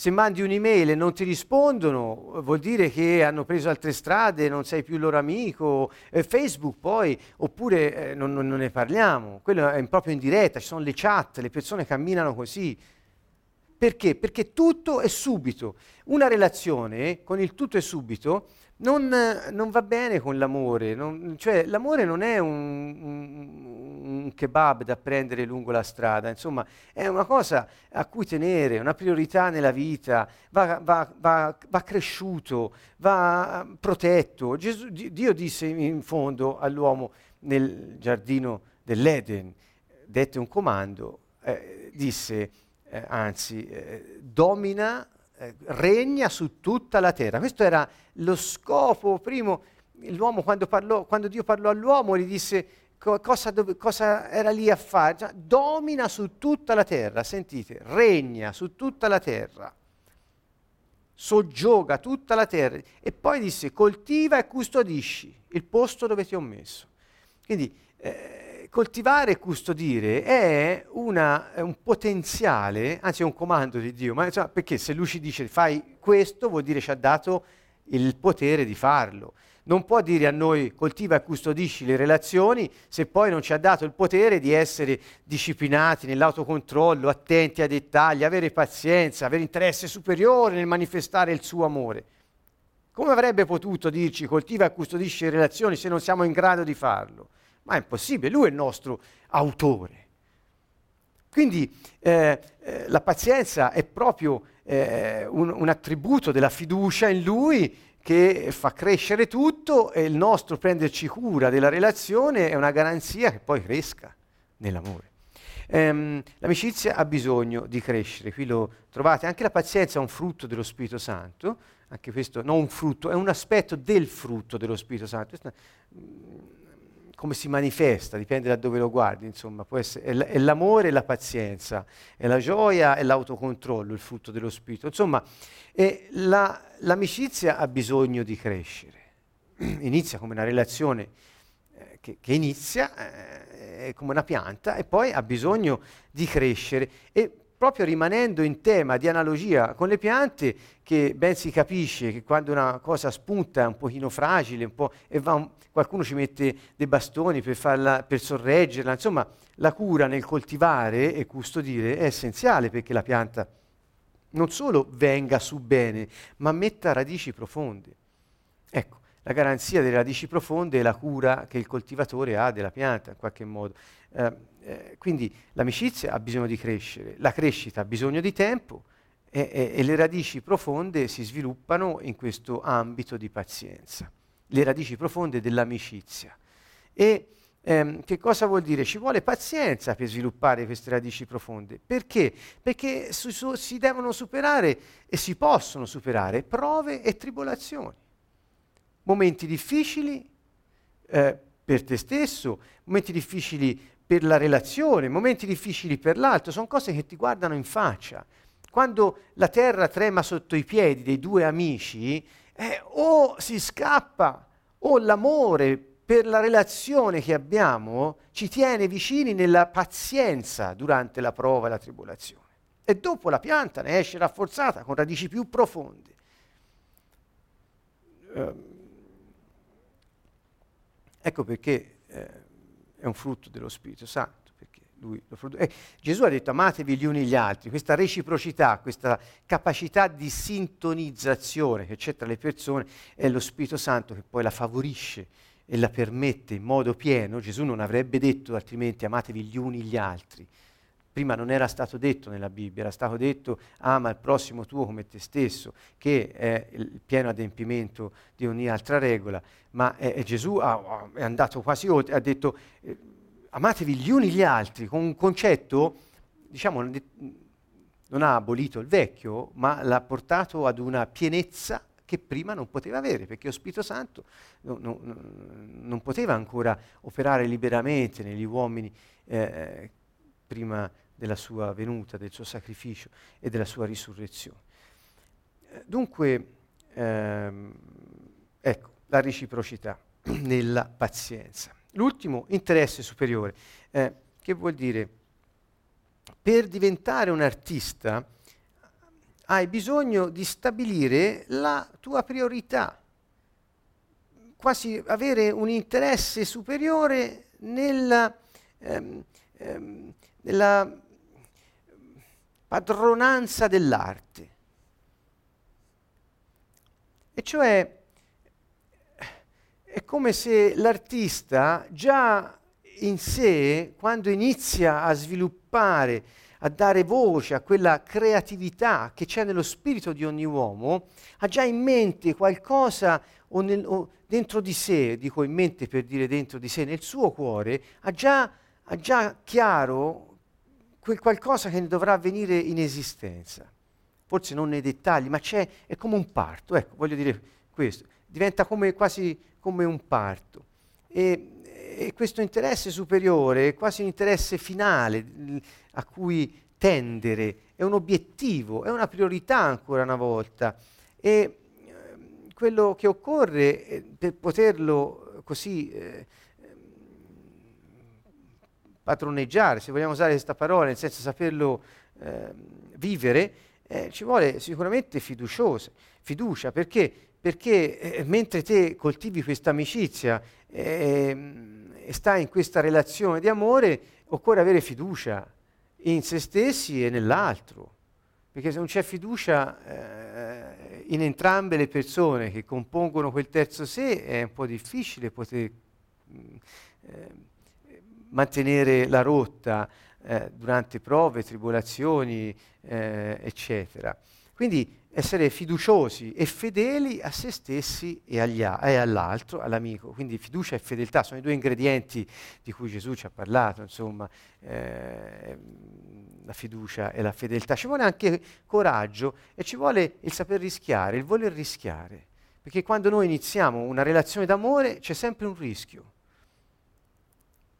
Se mandi un'email e non ti rispondono, vuol dire che hanno preso altre strade, non sei più il loro amico. Eh, Facebook poi, oppure eh, non, non, ne parliamo. Quello è proprio in diretta, ci sono le chat, le persone camminano così. Perché? Perché tutto è subito. Una relazione con il tutto è subito non, non va bene con l'amore. Non, cioè, l'amore non è un, un, un, kebab da prendere lungo la strada, insomma, è una cosa a cui tenere, una priorità nella vita, va, va, va, va cresciuto, va protetto. Gesù, Dio disse in fondo all'uomo nel giardino dell'Eden, dette un comando, eh, disse eh, anzi, eh, domina, eh, regna su tutta la terra. Questo era lo scopo primo. L'uomo quando, parlò, quando Dio parlò all'uomo gli disse co- cosa, dove, cosa, era lì a fare. Cioè, domina su tutta la terra, sentite, regna su tutta la terra soggioga tutta la terra e poi disse coltiva e custodisci il posto dove ti ho messo. Quindi eh, coltivare e custodire è, una, è, un potenziale, anzi è un comando di Dio, ma insomma, perché se lui ci dice fai questo vuol dire ci ha dato il potere di farlo. non può dire a noi coltiva e custodisci le relazioni se poi non ci ha dato il potere di essere disciplinati nell'autocontrollo, attenti ai dettagli, avere pazienza, avere interesse superiore nel manifestare il suo amore. Come avrebbe potuto dirci coltiva e custodisci le relazioni se non siamo in grado di farlo? Ma è impossibile, lui è il nostro autore. Quindi eh, eh, la pazienza è proprio eh, un, un attributo della fiducia in lui che fa crescere tutto e il nostro prenderci cura della relazione è una garanzia che poi cresca nell'amore. Um, l'amicizia ha bisogno di crescere, qui lo trovate, anche la pazienza è un frutto dello Spirito Santo, anche questo non un frutto, è un aspetto del frutto dello Spirito Santo. Questa, come si manifesta, dipende da dove lo guardi, insomma, essere, è, l- è, l'amore e la pazienza, è la gioia e l'autocontrollo, il frutto dello spirito. Insomma, la, l'amicizia ha bisogno di crescere. Inizia come una relazione eh, che, che, inizia eh, come una pianta e poi ha bisogno di crescere. E proprio rimanendo in tema di analogia con le piante, che ben si capisce che quando una cosa spunta è un pochino fragile, un po', e un, qualcuno ci mette dei bastoni per, farla, per sorreggerla, insomma la cura nel coltivare e custodire è essenziale perché la pianta non solo venga su bene, ma metta radici profonde. Ecco, la garanzia delle radici profonde è la cura che il coltivatore ha della pianta in qualche modo. Eh, eh, quindi l'amicizia ha bisogno di crescere, la crescita ha bisogno di tempo e, e, e le radici profonde si sviluppano in questo ambito di pazienza, le radici profonde dell'amicizia. E ehm, che cosa vuol dire? Ci vuole pazienza per sviluppare queste radici profonde. Perché? Perché su, su, si devono superare e si possono superare prove e tribolazioni, momenti difficili eh, per te stesso, momenti difficili per la relazione, momenti difficili per l'altro, sono cose che ti guardano in faccia. Quando la terra trema sotto i piedi dei due amici, eh, o si scappa o l'amore per la relazione che abbiamo ci tiene vicini nella pazienza durante la prova e la tribolazione. E dopo la pianta ne esce rafforzata con radici più profonde. Eh, ecco perché eh, è un frutto dello Spirito Santo. Perché lui lo produ- eh, Gesù ha detto amatevi gli uni gli altri, questa reciprocità, questa capacità di sintonizzazione che c'è tra le persone è lo Spirito Santo che poi la favorisce e la permette in modo pieno. Gesù non avrebbe detto altrimenti amatevi gli uni gli altri. Prima non era stato detto nella Bibbia, era stato detto ama il prossimo tuo come te stesso, che è il pieno adempimento di ogni altra regola, ma eh, Gesù ha, è andato quasi oltre, ha detto eh, amatevi gli uni gli altri, con un concetto, diciamo, non ha abolito il vecchio, ma l'ha portato ad una pienezza che prima non poteva avere, perché lo Spirito Santo no, no, non poteva ancora operare liberamente negli uomini eh, prima della sua venuta, del suo sacrificio e della sua risurrezione. Dunque, ehm, ecco, la reciprocità nella pazienza. L'ultimo, interesse superiore. Eh, che vuol dire? Per diventare un artista hai bisogno di stabilire la tua priorità, quasi avere un interesse superiore nella, ehm, ehm, nella padronanza dell'arte. E cioè è come se l'artista già in sé, quando inizia a sviluppare, a dare voce a quella creatività che c'è nello spirito di ogni uomo, ha già in mente qualcosa o, nel, o dentro di sé, dico in mente per dire dentro di sé, nel suo cuore, ha già, ha già chiaro quel qualcosa che dovrà avvenire in esistenza. Forse non nei dettagli, ma c'è, è come un parto, ecco, voglio dire questo, diventa come, quasi come un parto. E, e questo interesse superiore è quasi un interesse finale a cui tendere, è un obiettivo, è una priorità ancora una volta. E ehm, quello che occorre eh, per poterlo così eh, padroneggiare, se vogliamo usare questa parola, nel senso saperlo eh, vivere, eh, ci vuole sicuramente fiduciosa, fiducia, perché? perché eh, mentre te coltivi questa amicizia eh, e stai in questa relazione di amore, occorre avere fiducia in se stessi e nell'altro. Perché se non c'è fiducia eh, in entrambe le persone che compongono quel terzo sé, è un po' difficile poter mm, eh, mantenere la rotta eh, durante prove, tribolazioni, eh, eccetera. Quindi essere fiduciosi e fedeli a se stessi e, agli, e, all'altro, all'amico. Quindi fiducia e fedeltà sono i due ingredienti di cui Gesù ci ha parlato, insomma, eh, la fiducia e la fedeltà. Ci vuole anche coraggio e ci vuole il saper rischiare, il voler rischiare. Perché quando noi iniziamo una relazione d'amore c'è sempre un rischio.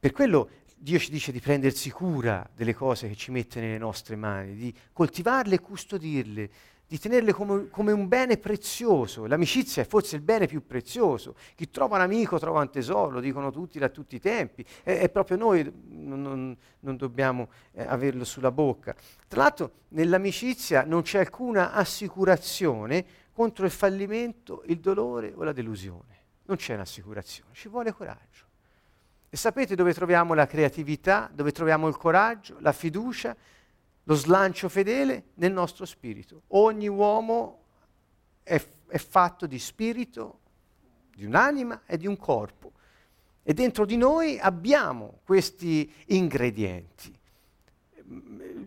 Per quello Dio ci dice di prendersi cura delle cose che ci mette nelle nostre mani, di coltivarle e custodirle, di tenerle come, come, un bene prezioso. L'amicizia è forse il bene più prezioso. Chi trova un amico trova un tesoro, lo dicono tutti da tutti i tempi. E, e proprio noi non, non, non dobbiamo eh, averlo sulla bocca. Tra l'altro nell'amicizia non c'è alcuna assicurazione contro il fallimento, il dolore o la delusione. Non c'è un'assicurazione, ci vuole coraggio. E sapete dove troviamo la creatività, dove troviamo il coraggio, la fiducia? lo slancio fedele nel nostro spirito. Ogni uomo è, è fatto di spirito, di un'anima e di un corpo. E dentro di noi abbiamo questi ingredienti.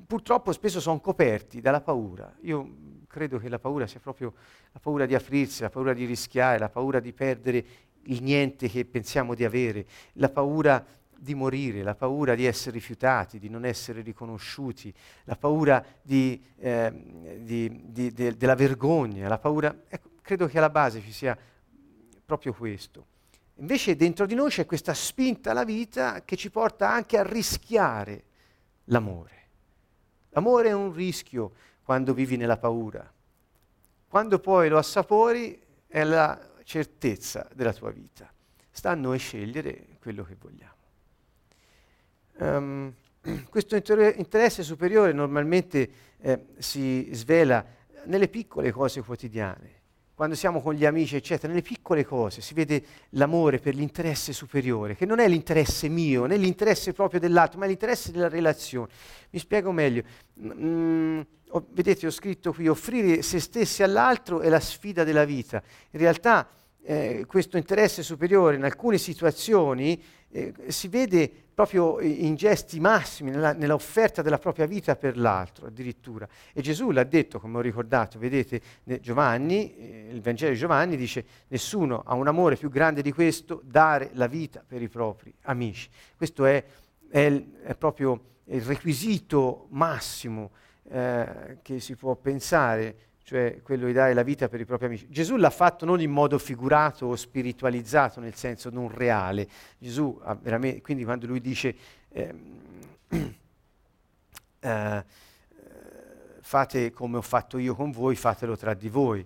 Purtroppo spesso sono coperti dalla paura. Io credo che la paura sia proprio la paura di aprirsi, la paura di rischiare, la paura di perdere il niente che pensiamo di avere, la paura di morire, la paura di essere rifiutati, di non essere riconosciuti, la paura di, eh, di, di, de, della vergogna, la paura... Ecco, credo che alla base ci sia proprio questo. Invece dentro di noi c'è questa spinta alla vita che ci porta anche a rischiare l'amore. L'amore è un rischio quando vivi nella paura. Quando poi lo assapori è la certezza della tua vita. Sta a noi scegliere quello che vogliamo. Um, questo inter- interesse superiore normalmente eh, si svela nelle piccole cose quotidiane, quando siamo con gli amici, eccetera, nelle piccole cose si vede l'amore per l'interesse superiore, che non è l'interesse mio, né l'interesse proprio dell'altro, ma l'interesse della relazione. Mi spiego meglio. Mm, ho, vedete, ho scritto qui, offrire se stessi all'altro è la sfida della vita. In realtà eh, questo interesse superiore in alcune situazioni eh, si vede proprio in gesti massimi, nella, nell'offerta della propria vita per l'altro addirittura. E Gesù l'ha detto, come ho ricordato, vedete, Giovanni, eh, il Vangelo di Giovanni dice, nessuno ha un amore più grande di questo, dare la vita per i propri amici. Questo è, è, è proprio il requisito massimo eh, che si può pensare cioè quello di dare la vita per i propri amici. Gesù l'ha fatto non in modo figurato o spiritualizzato, nel senso non reale. Gesù, quindi quando lui dice eh, eh, fate come ho fatto io con voi, fatelo tra di voi.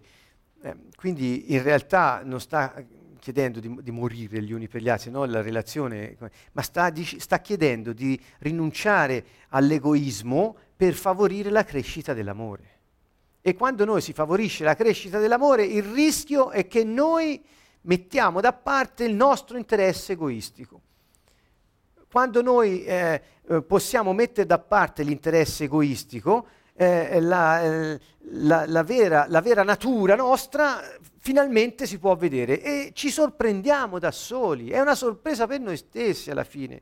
Eh, quindi in realtà non sta chiedendo di, di, morire gli uni per gli altri, no? la relazione, ma sta, di, sta chiedendo di rinunciare all'egoismo per favorire la crescita dell'amore. E quando noi si favorisce la crescita dell'amore, il rischio è che noi mettiamo da parte il nostro interesse egoistico. Quando noi eh, eh possiamo mettere da parte l'interesse egoistico, eh, la, eh, la, la, vera, la vera natura nostra finalmente si può vedere e ci sorprendiamo da soli. È una sorpresa per noi stessi alla fine.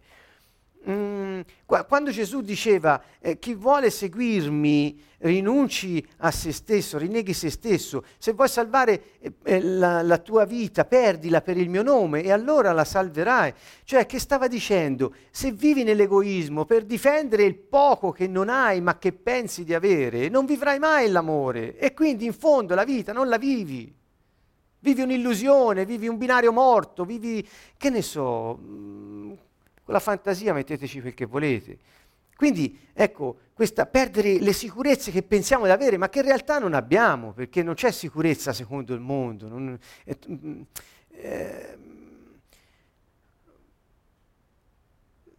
Mm, quando Gesù diceva eh, chi vuole seguirmi rinunci a se stesso, rinneghi se stesso, se vuoi salvare eh, eh, la, la, tua vita, perdila per il mio nome e allora la salverai. Cioè che stava dicendo, se vivi nell'egoismo per difendere il poco che non hai ma che pensi di avere, non vivrai mai l'amore e quindi in fondo la vita non la vivi. Vivi un'illusione, vivi un binario morto, vivi, che ne so, mm, con la fantasia metteteci quel che volete. Quindi, ecco, questa, perdere le sicurezze che pensiamo di avere, ma che in realtà non abbiamo, perché non c'è sicurezza secondo il mondo. Non, eh, eh,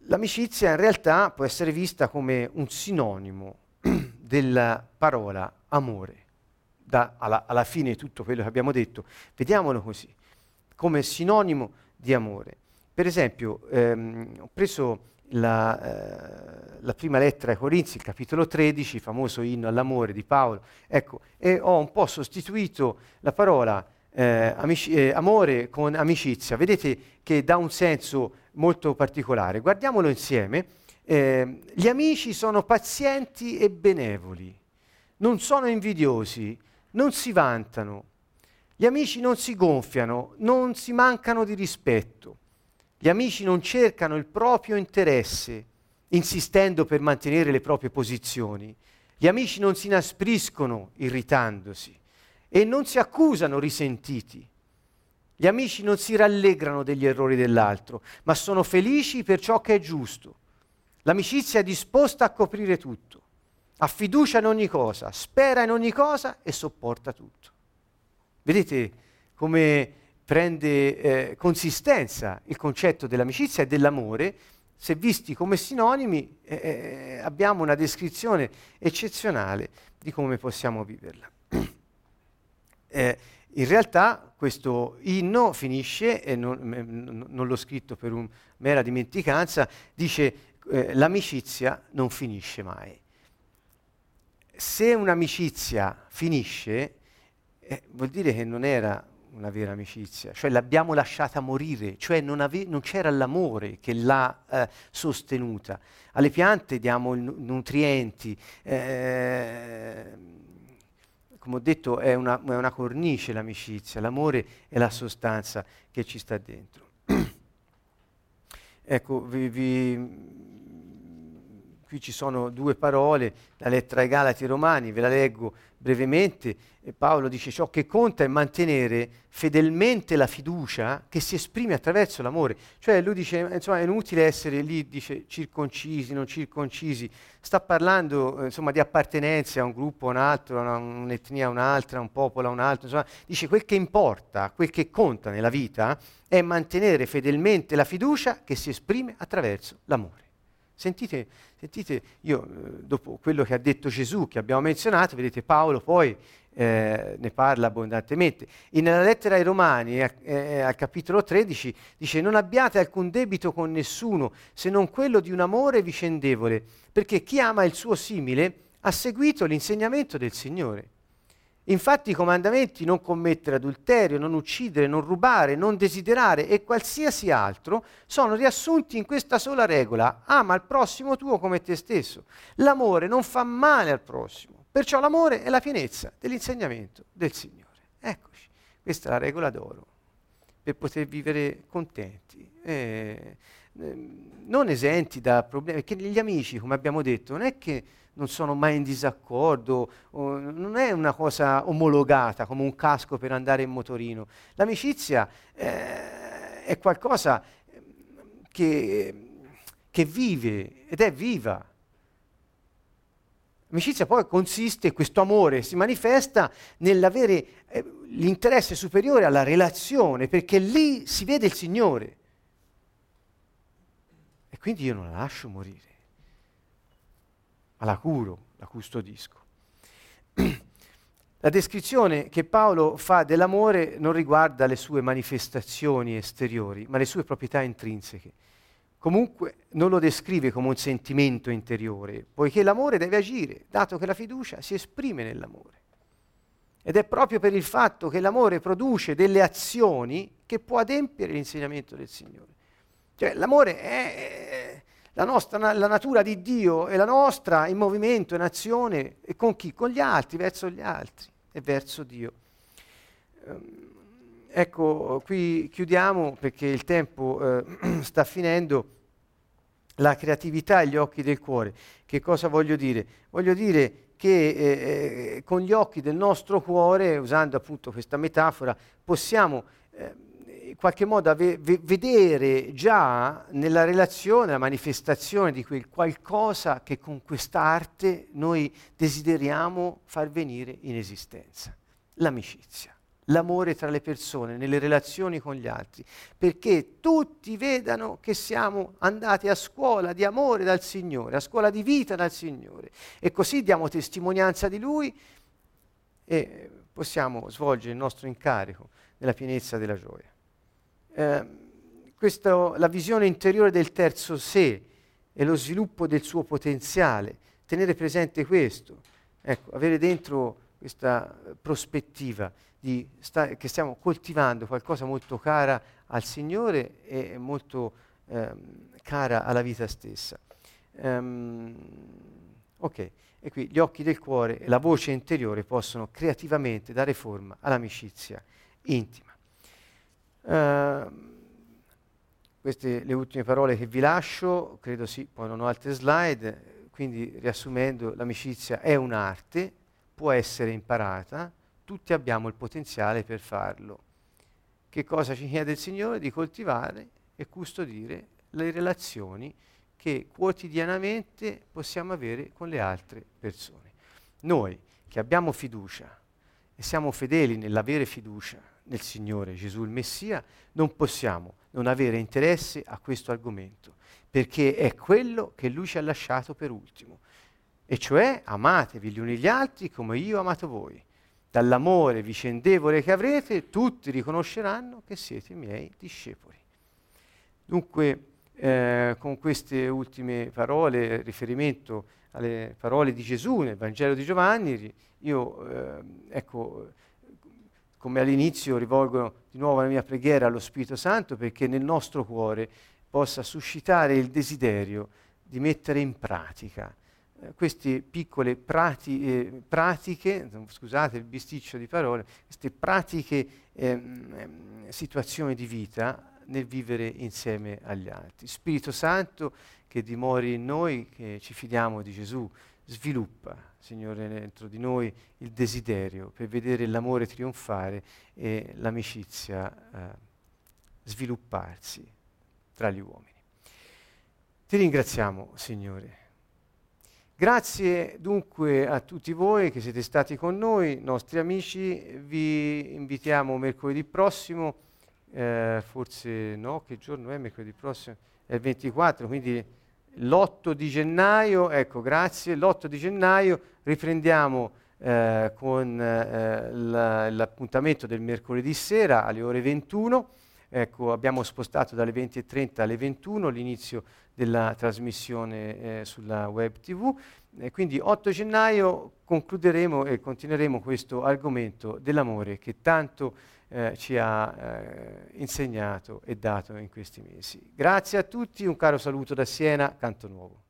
l'amicizia in realtà può essere vista come un sinonimo della parola amore. da, alla, alla fine di tutto quello che abbiamo detto, vediamolo così, come sinonimo di amore. Per esempio, ehm, ho preso la, eh, la, prima lettera ai Corinzi, il capitolo 13, famoso inno all'amore di Paolo, ecco, e ho un po' sostituito la parola eh, amici- eh, amore con amicizia. Vedete che dà un senso molto particolare. Guardiamolo insieme. Eh, gli amici sono pazienti e benevoli, non sono invidiosi, non si vantano. Gli amici non si gonfiano, non si mancano di rispetto. Gli amici non cercano il proprio interesse, insistendo per mantenere le proprie posizioni. Gli amici non si inaspriscono irritandosi e non si accusano risentiti. Gli amici non si rallegrano degli errori dell'altro, ma sono felici per ciò che è giusto. L'amicizia è disposta a coprire tutto, ha fiducia in ogni cosa, spera in ogni cosa e sopporta tutto. Vedete come prende eh, consistenza il concetto dell'amicizia e dell'amore, se visti come sinonimi eh, eh abbiamo una descrizione eccezionale di come possiamo viverla. eh, in realtà questo inno finisce, e non, non l'ho scritto per un mera dimenticanza, dice eh, l'amicizia non finisce mai. Se un'amicizia finisce, eh, vuol dire che non era una vera amicizia, cioè l'abbiamo lasciata morire, cioè non, ave- non c'era l'amore che l'ha eh, sostenuta. Alle piante diamo nu- nutrienti, eh, come ho detto è una, è una cornice l'amicizia, l'amore è la sostanza che ci sta dentro. ecco, vi, vi, qui ci sono due parole, la lettera ai Galati Romani, ve la leggo brevemente. E Paolo dice ciò che conta è mantenere fedelmente la fiducia che si esprime attraverso l'amore. Cioè lui dice, insomma, è inutile essere lì, dice circoncisi, non circoncisi. Sta parlando, insomma, di appartenenze a un gruppo, a un altro, a un'etnia, a un'altra, a un popolo, a un altro. Insomma, dice quel che importa, quel che conta nella vita è mantenere fedelmente la fiducia che si esprime attraverso l'amore. Sentite, sentite io, eh, dopo quello che ha detto Gesù, che abbiamo menzionato, vedete Paolo poi eh, ne parla abbondantemente. E nella lettera ai Romani, eh, eh, al capitolo 13, dice non abbiate alcun debito con nessuno se non quello di un amore vicendevole, perché chi ama il suo simile ha seguito l'insegnamento del Signore. Infatti i comandamenti non commettere adulterio, non uccidere, non rubare, non desiderare e qualsiasi altro sono riassunti in questa sola regola. Ama il prossimo tuo come te stesso. L'amore non fa male al prossimo. Perciò l'amore è la pienezza dell'insegnamento del Signore. Eccoci, questa è la regola d'oro per poter vivere contenti. Eh, eh, non esenti da problemi, perché gli amici, come abbiamo detto, non è che non sono mai in disaccordo, non è una cosa omologata come un casco per andare in motorino. L'amicizia eh, è qualcosa che, che vive ed è viva. L'amicizia poi consiste, questo amore si manifesta nell'avere eh, l'interesse superiore alla relazione, perché lì si vede il Signore. E quindi io non la lascio morire ma la curo, la custodisco. La descrizione che Paolo fa dell'amore non riguarda le sue manifestazioni esteriori, ma le sue proprietà intrinseche. Comunque non lo descrive come un sentimento interiore, poiché l'amore deve agire, dato che la fiducia si esprime nell'amore. Ed è proprio per il fatto che l'amore produce delle azioni che può adempiere l'insegnamento del Signore. Cioè l'amore è, la, nostra, la natura di Dio e la nostra in movimento, in azione, e con chi? Con gli altri, verso gli altri e verso Dio. Um, ecco, qui chiudiamo perché il tempo eh, sta finendo. La creatività e gli occhi del cuore. Che cosa voglio dire? Voglio dire che eh, eh con gli occhi del nostro cuore, usando appunto questa metafora, possiamo eh, in qualche modo ave- vedere già nella relazione, la manifestazione di quel qualcosa che con quest'arte noi desideriamo far venire in esistenza, l'amicizia, l'amore tra le persone, nelle relazioni con gli altri, perché tutti vedano che siamo andati a scuola di amore dal Signore, a scuola di vita dal Signore e così diamo testimonianza di Lui e possiamo svolgere il nostro incarico nella pienezza della gioia. Eh, questo, la visione interiore del terzo sé e lo sviluppo del suo potenziale, tenere presente questo, ecco, avere dentro questa prospettiva sta- che stiamo coltivando qualcosa molto cara al Signore e molto ehm, cara alla vita stessa. Um, ok, e qui gli occhi del cuore e la voce interiore possono creativamente dare forma all'amicizia intima. Uh, queste le ultime parole che vi lascio, credo sì, poi non ho altre slide, quindi riassumendo, l'amicizia è un'arte, può essere imparata, tutti abbiamo il potenziale per farlo. Che cosa ci chiede il Signore? Di coltivare e custodire le relazioni che quotidianamente possiamo avere con le altre persone. Noi che abbiamo fiducia e siamo fedeli nell'avere fiducia nel Signore Gesù il Messia, non possiamo non avere interesse a questo argomento, perché è quello che Lui ci ha lasciato per ultimo, e cioè amatevi gli uni gli altri come io ho amato voi. Dall'amore vicendevole che avrete, tutti riconosceranno che siete miei discepoli. Dunque, eh, con queste ultime parole, riferimento alle parole di Gesù nel Vangelo di Giovanni, io, eh, ecco, come all'inizio rivolgo di nuovo la mia preghiera allo Spirito Santo perché nel nostro cuore possa suscitare il desiderio di mettere in pratica eh, queste piccole prati, eh, pratiche, scusate il bisticcio di parole, queste pratiche ehm, situazioni di vita nel vivere insieme agli altri. Spirito Santo che dimori in noi, che ci fidiamo di Gesù, sviluppa, Signore, dentro di noi il desiderio per vedere l'amore trionfare e l'amicizia eh, svilupparsi tra gli uomini. Ti ringraziamo, Signore. Grazie dunque a tutti voi che siete stati con noi, nostri amici. Vi invitiamo mercoledì prossimo, eh, forse no, che giorno è mercoledì prossimo? È il 24, quindi l'8 di gennaio, ecco grazie, l'8 di gennaio riprendiamo eh, con eh, la, l'appuntamento del mercoledì sera alle ore 21. Ecco, abbiamo spostato dalle 20.30 alle 21 l'inizio della trasmissione eh, sulla web tv. E quindi 8 gennaio concluderemo e continueremo questo argomento dell'amore che tanto eh, ci ha eh, insegnato e dato in questi mesi. Grazie a tutti, un caro saluto da Siena, Canto Nuovo.